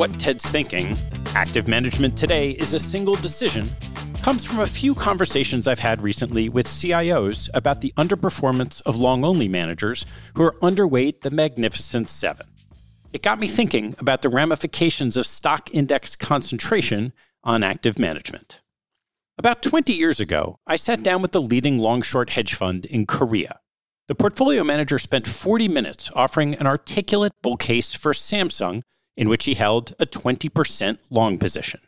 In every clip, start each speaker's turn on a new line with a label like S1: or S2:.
S1: What Ted's Thinking, Active Management Today is a single decision, comes from a few conversations I've had recently with CIOs about the underperformance of long only managers who are underweight the Magnificent Seven. It got me thinking about the ramifications of stock index concentration on active management. About 20 years ago, I sat down with the leading long short hedge fund in Korea. The portfolio manager spent 40 minutes offering an articulate bull case for Samsung in which he held a 20% long position.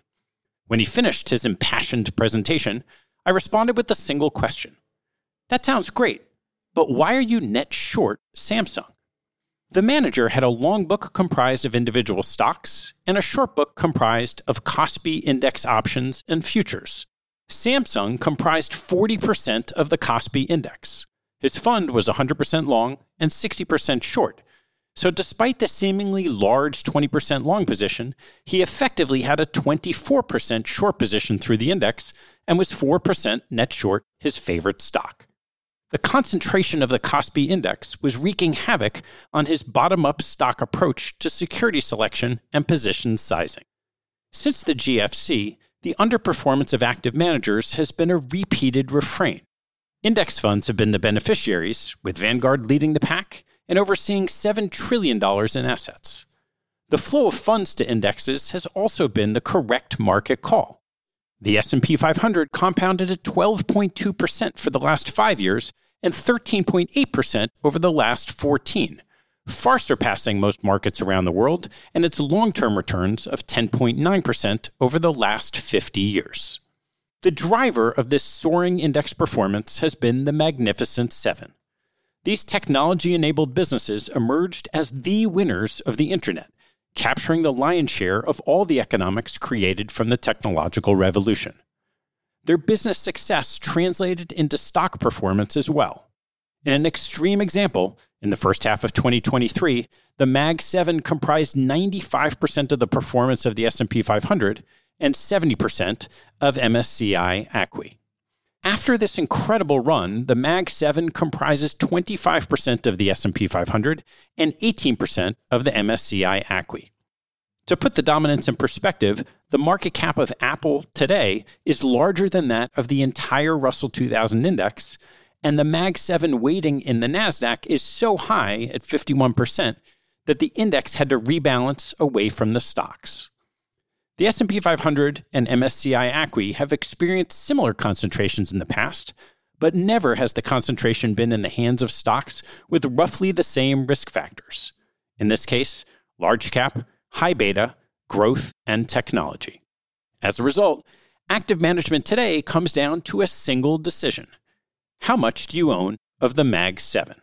S1: When he finished his impassioned presentation, I responded with a single question That sounds great, but why are you net short Samsung? The manager had a long book comprised of individual stocks and a short book comprised of Kospi index options and futures. Samsung comprised 40% of the Kospi index. His fund was 100% long and 60% short, so, despite the seemingly large 20% long position, he effectively had a 24% short position through the index and was 4% net short his favorite stock. The concentration of the Kospi index was wreaking havoc on his bottom up stock approach to security selection and position sizing. Since the GFC, the underperformance of active managers has been a repeated refrain. Index funds have been the beneficiaries, with Vanguard leading the pack and overseeing $7 trillion in assets. The flow of funds to indexes has also been the correct market call. The S&P 500 compounded at 12.2% for the last 5 years and 13.8% over the last 14, far surpassing most markets around the world and its long-term returns of 10.9% over the last 50 years. The driver of this soaring index performance has been the Magnificent 7 these technology enabled businesses emerged as the winners of the internet, capturing the lion's share of all the economics created from the technological revolution. Their business success translated into stock performance as well. In an extreme example, in the first half of 2023, the Mag 7 comprised 95% of the performance of the S&P 500 and 70% of MSCI ACWI. After this incredible run, the Mag 7 comprises 25% of the S&P 500 and 18% of the MSCI ACWI. To put the dominance in perspective, the market cap of Apple today is larger than that of the entire Russell 2000 index, and the Mag 7 weighting in the Nasdaq is so high at 51% that the index had to rebalance away from the stocks. The S&P 500 and MSCI ACWI have experienced similar concentrations in the past, but never has the concentration been in the hands of stocks with roughly the same risk factors. In this case, large cap, high beta, growth, and technology. As a result, active management today comes down to a single decision. How much do you own of the MAG 7?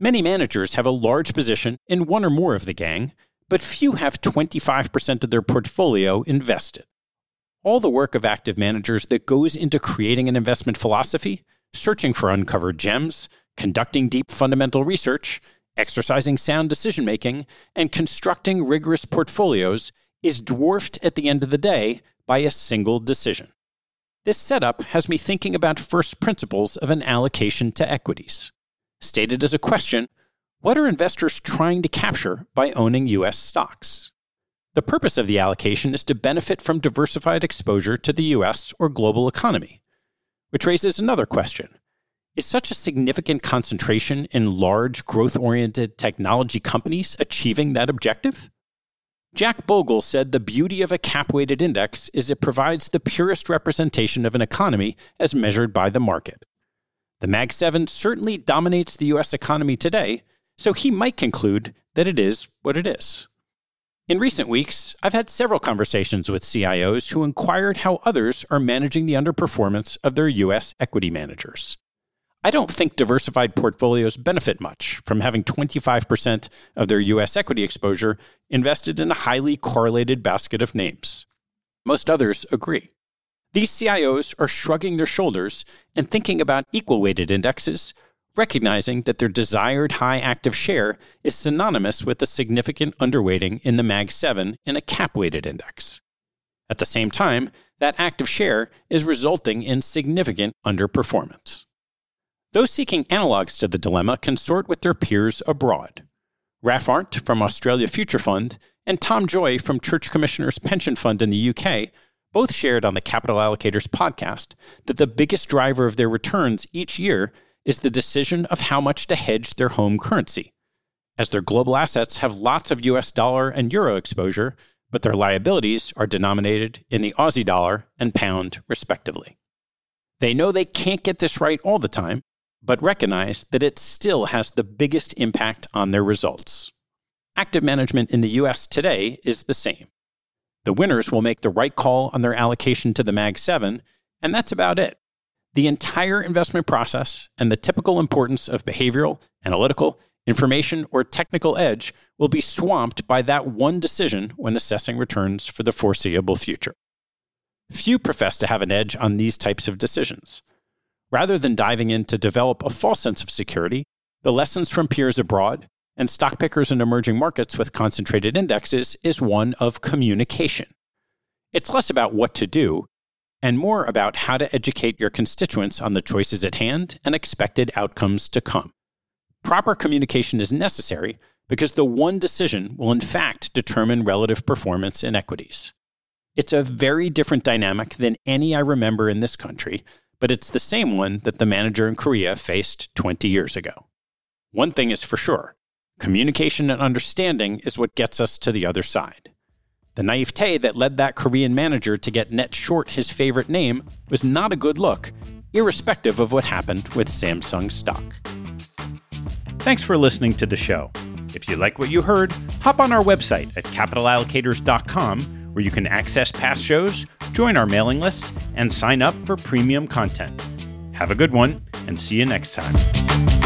S1: Many managers have a large position in one or more of the gang, but few have 25% of their portfolio invested. All the work of active managers that goes into creating an investment philosophy, searching for uncovered gems, conducting deep fundamental research, exercising sound decision making, and constructing rigorous portfolios is dwarfed at the end of the day by a single decision. This setup has me thinking about first principles of an allocation to equities. Stated as a question, what are investors trying to capture by owning U.S. stocks? The purpose of the allocation is to benefit from diversified exposure to the U.S. or global economy. Which raises another question Is such a significant concentration in large, growth oriented technology companies achieving that objective? Jack Bogle said the beauty of a cap weighted index is it provides the purest representation of an economy as measured by the market. The Mag 7 certainly dominates the US economy today, so he might conclude that it is what it is. In recent weeks, I've had several conversations with CIOs who inquired how others are managing the underperformance of their U.S. equity managers. I don't think diversified portfolios benefit much from having 25% of their U.S. equity exposure invested in a highly correlated basket of names. Most others agree. These CIOs are shrugging their shoulders and thinking about equal weighted indexes recognizing that their desired high active share is synonymous with a significant underweighting in the MAG 7 in a cap weighted index. At the same time, that active share is resulting in significant underperformance. Those seeking analogs to the dilemma consort with their peers abroad. Raf Arndt from Australia Future Fund and Tom Joy from Church Commissioners Pension Fund in the UK both shared on the Capital Allocators podcast that the biggest driver of their returns each year is the decision of how much to hedge their home currency, as their global assets have lots of US dollar and euro exposure, but their liabilities are denominated in the Aussie dollar and pound, respectively. They know they can't get this right all the time, but recognize that it still has the biggest impact on their results. Active management in the US today is the same. The winners will make the right call on their allocation to the Mag 7, and that's about it. The entire investment process and the typical importance of behavioral, analytical, information, or technical edge will be swamped by that one decision when assessing returns for the foreseeable future. Few profess to have an edge on these types of decisions. Rather than diving in to develop a false sense of security, the lessons from peers abroad and stock pickers in emerging markets with concentrated indexes is one of communication. It's less about what to do and more about how to educate your constituents on the choices at hand and expected outcomes to come. Proper communication is necessary because the one decision will in fact determine relative performance in equities. It's a very different dynamic than any I remember in this country, but it's the same one that the manager in Korea faced 20 years ago. One thing is for sure Communication and understanding is what gets us to the other side. The naivete that led that Korean manager to get net short his favorite name was not a good look, irrespective of what happened with Samsung stock. Thanks for listening to the show. If you like what you heard, hop on our website at capitalallocators.com where you can access past shows, join our mailing list, and sign up for premium content. Have a good one, and see you next time.